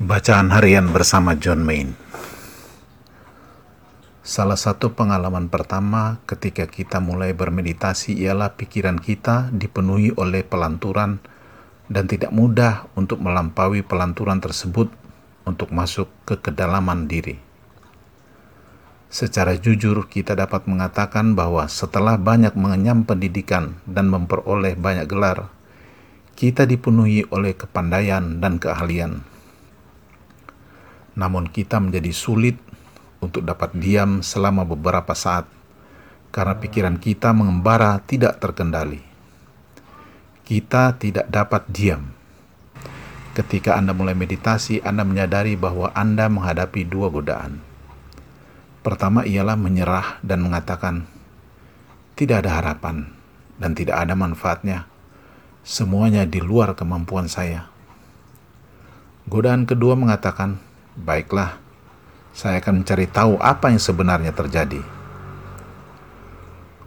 Bacaan harian bersama John Main. Salah satu pengalaman pertama ketika kita mulai bermeditasi ialah pikiran kita dipenuhi oleh pelanturan dan tidak mudah untuk melampaui pelanturan tersebut untuk masuk ke kedalaman diri. Secara jujur, kita dapat mengatakan bahwa setelah banyak mengenyam pendidikan dan memperoleh banyak gelar, kita dipenuhi oleh kepandaian dan keahlian namun kita menjadi sulit untuk dapat diam selama beberapa saat karena pikiran kita mengembara tidak terkendali. Kita tidak dapat diam. Ketika Anda mulai meditasi, Anda menyadari bahwa Anda menghadapi dua godaan. Pertama ialah menyerah dan mengatakan, "Tidak ada harapan dan tidak ada manfaatnya. Semuanya di luar kemampuan saya." Godaan kedua mengatakan, Baiklah, saya akan mencari tahu apa yang sebenarnya terjadi.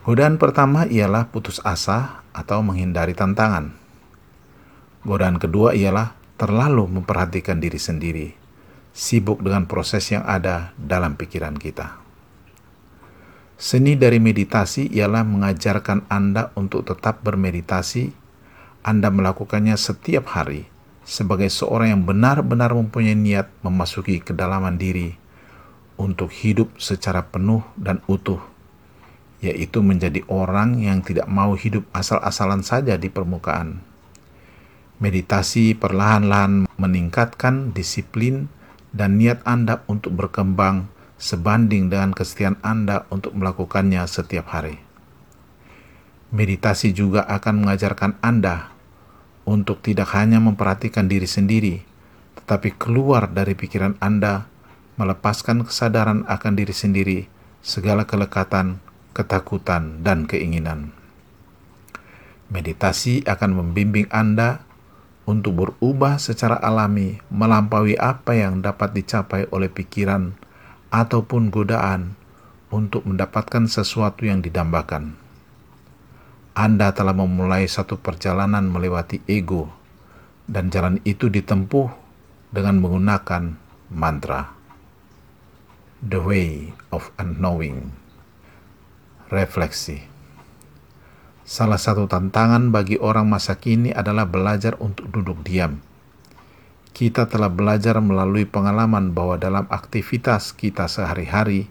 Godaan pertama ialah putus asa atau menghindari tantangan. Godaan kedua ialah terlalu memperhatikan diri sendiri, sibuk dengan proses yang ada dalam pikiran kita. Seni dari meditasi ialah mengajarkan Anda untuk tetap bermeditasi. Anda melakukannya setiap hari sebagai seorang yang benar-benar mempunyai niat memasuki kedalaman diri untuk hidup secara penuh dan utuh, yaitu menjadi orang yang tidak mau hidup asal-asalan saja di permukaan. Meditasi perlahan-lahan meningkatkan disiplin dan niat Anda untuk berkembang sebanding dengan kesetiaan Anda untuk melakukannya setiap hari. Meditasi juga akan mengajarkan Anda untuk tidak hanya memperhatikan diri sendiri, tetapi keluar dari pikiran Anda, melepaskan kesadaran akan diri sendiri, segala kelekatan, ketakutan, dan keinginan. Meditasi akan membimbing Anda untuk berubah secara alami, melampaui apa yang dapat dicapai oleh pikiran ataupun godaan untuk mendapatkan sesuatu yang didambakan. Anda telah memulai satu perjalanan melewati ego, dan jalan itu ditempuh dengan menggunakan mantra. The Way of Unknowing. Refleksi. Salah satu tantangan bagi orang masa kini adalah belajar untuk duduk diam. Kita telah belajar melalui pengalaman bahwa dalam aktivitas kita sehari-hari,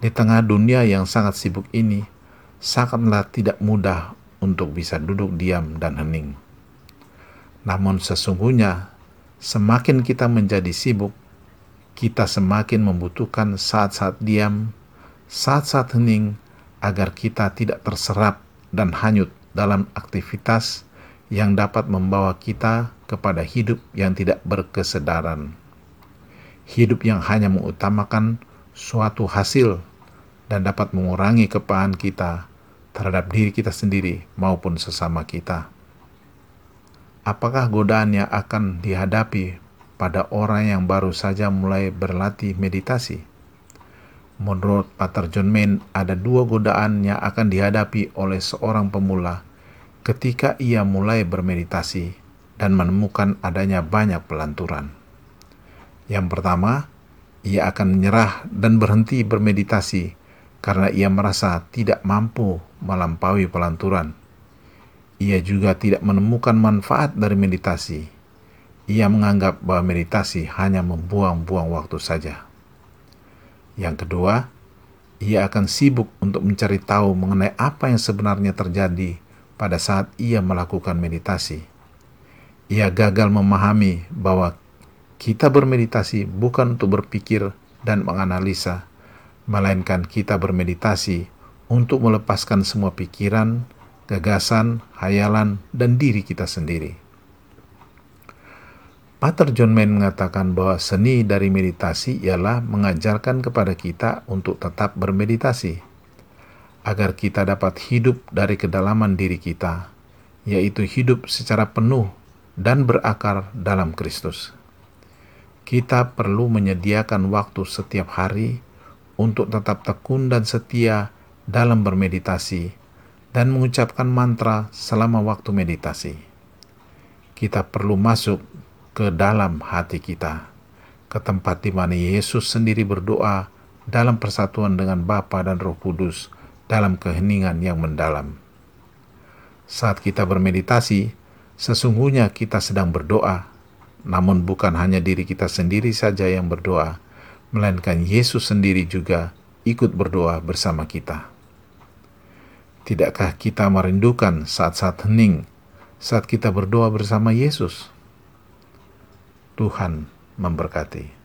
di tengah dunia yang sangat sibuk ini, sangatlah tidak mudah untuk bisa duduk diam dan hening. Namun sesungguhnya, semakin kita menjadi sibuk, kita semakin membutuhkan saat-saat diam, saat-saat hening, agar kita tidak terserap dan hanyut dalam aktivitas yang dapat membawa kita kepada hidup yang tidak berkesedaran. Hidup yang hanya mengutamakan suatu hasil dan dapat mengurangi kepahan kita terhadap diri kita sendiri maupun sesama kita. Apakah godaan yang akan dihadapi pada orang yang baru saja mulai berlatih meditasi? Menurut Pater John Main, ada dua godaan yang akan dihadapi oleh seorang pemula ketika ia mulai bermeditasi dan menemukan adanya banyak pelanturan. Yang pertama, ia akan menyerah dan berhenti bermeditasi karena ia merasa tidak mampu melampaui pelanturan. Ia juga tidak menemukan manfaat dari meditasi. Ia menganggap bahwa meditasi hanya membuang-buang waktu saja. Yang kedua, ia akan sibuk untuk mencari tahu mengenai apa yang sebenarnya terjadi pada saat ia melakukan meditasi. Ia gagal memahami bahwa kita bermeditasi bukan untuk berpikir dan menganalisa, melainkan kita bermeditasi untuk melepaskan semua pikiran, gagasan, hayalan, dan diri kita sendiri. Pater John Main mengatakan bahwa seni dari meditasi ialah mengajarkan kepada kita untuk tetap bermeditasi, agar kita dapat hidup dari kedalaman diri kita, yaitu hidup secara penuh dan berakar dalam Kristus. Kita perlu menyediakan waktu setiap hari untuk tetap tekun dan setia dalam bermeditasi dan mengucapkan mantra selama waktu meditasi. Kita perlu masuk ke dalam hati kita ke tempat di mana Yesus sendiri berdoa dalam persatuan dengan Bapa dan Roh Kudus dalam keheningan yang mendalam. Saat kita bermeditasi, sesungguhnya kita sedang berdoa, namun bukan hanya diri kita sendiri saja yang berdoa, melainkan Yesus sendiri juga ikut berdoa bersama kita. Tidakkah kita merindukan saat-saat hening saat kita berdoa bersama Yesus? Tuhan memberkati.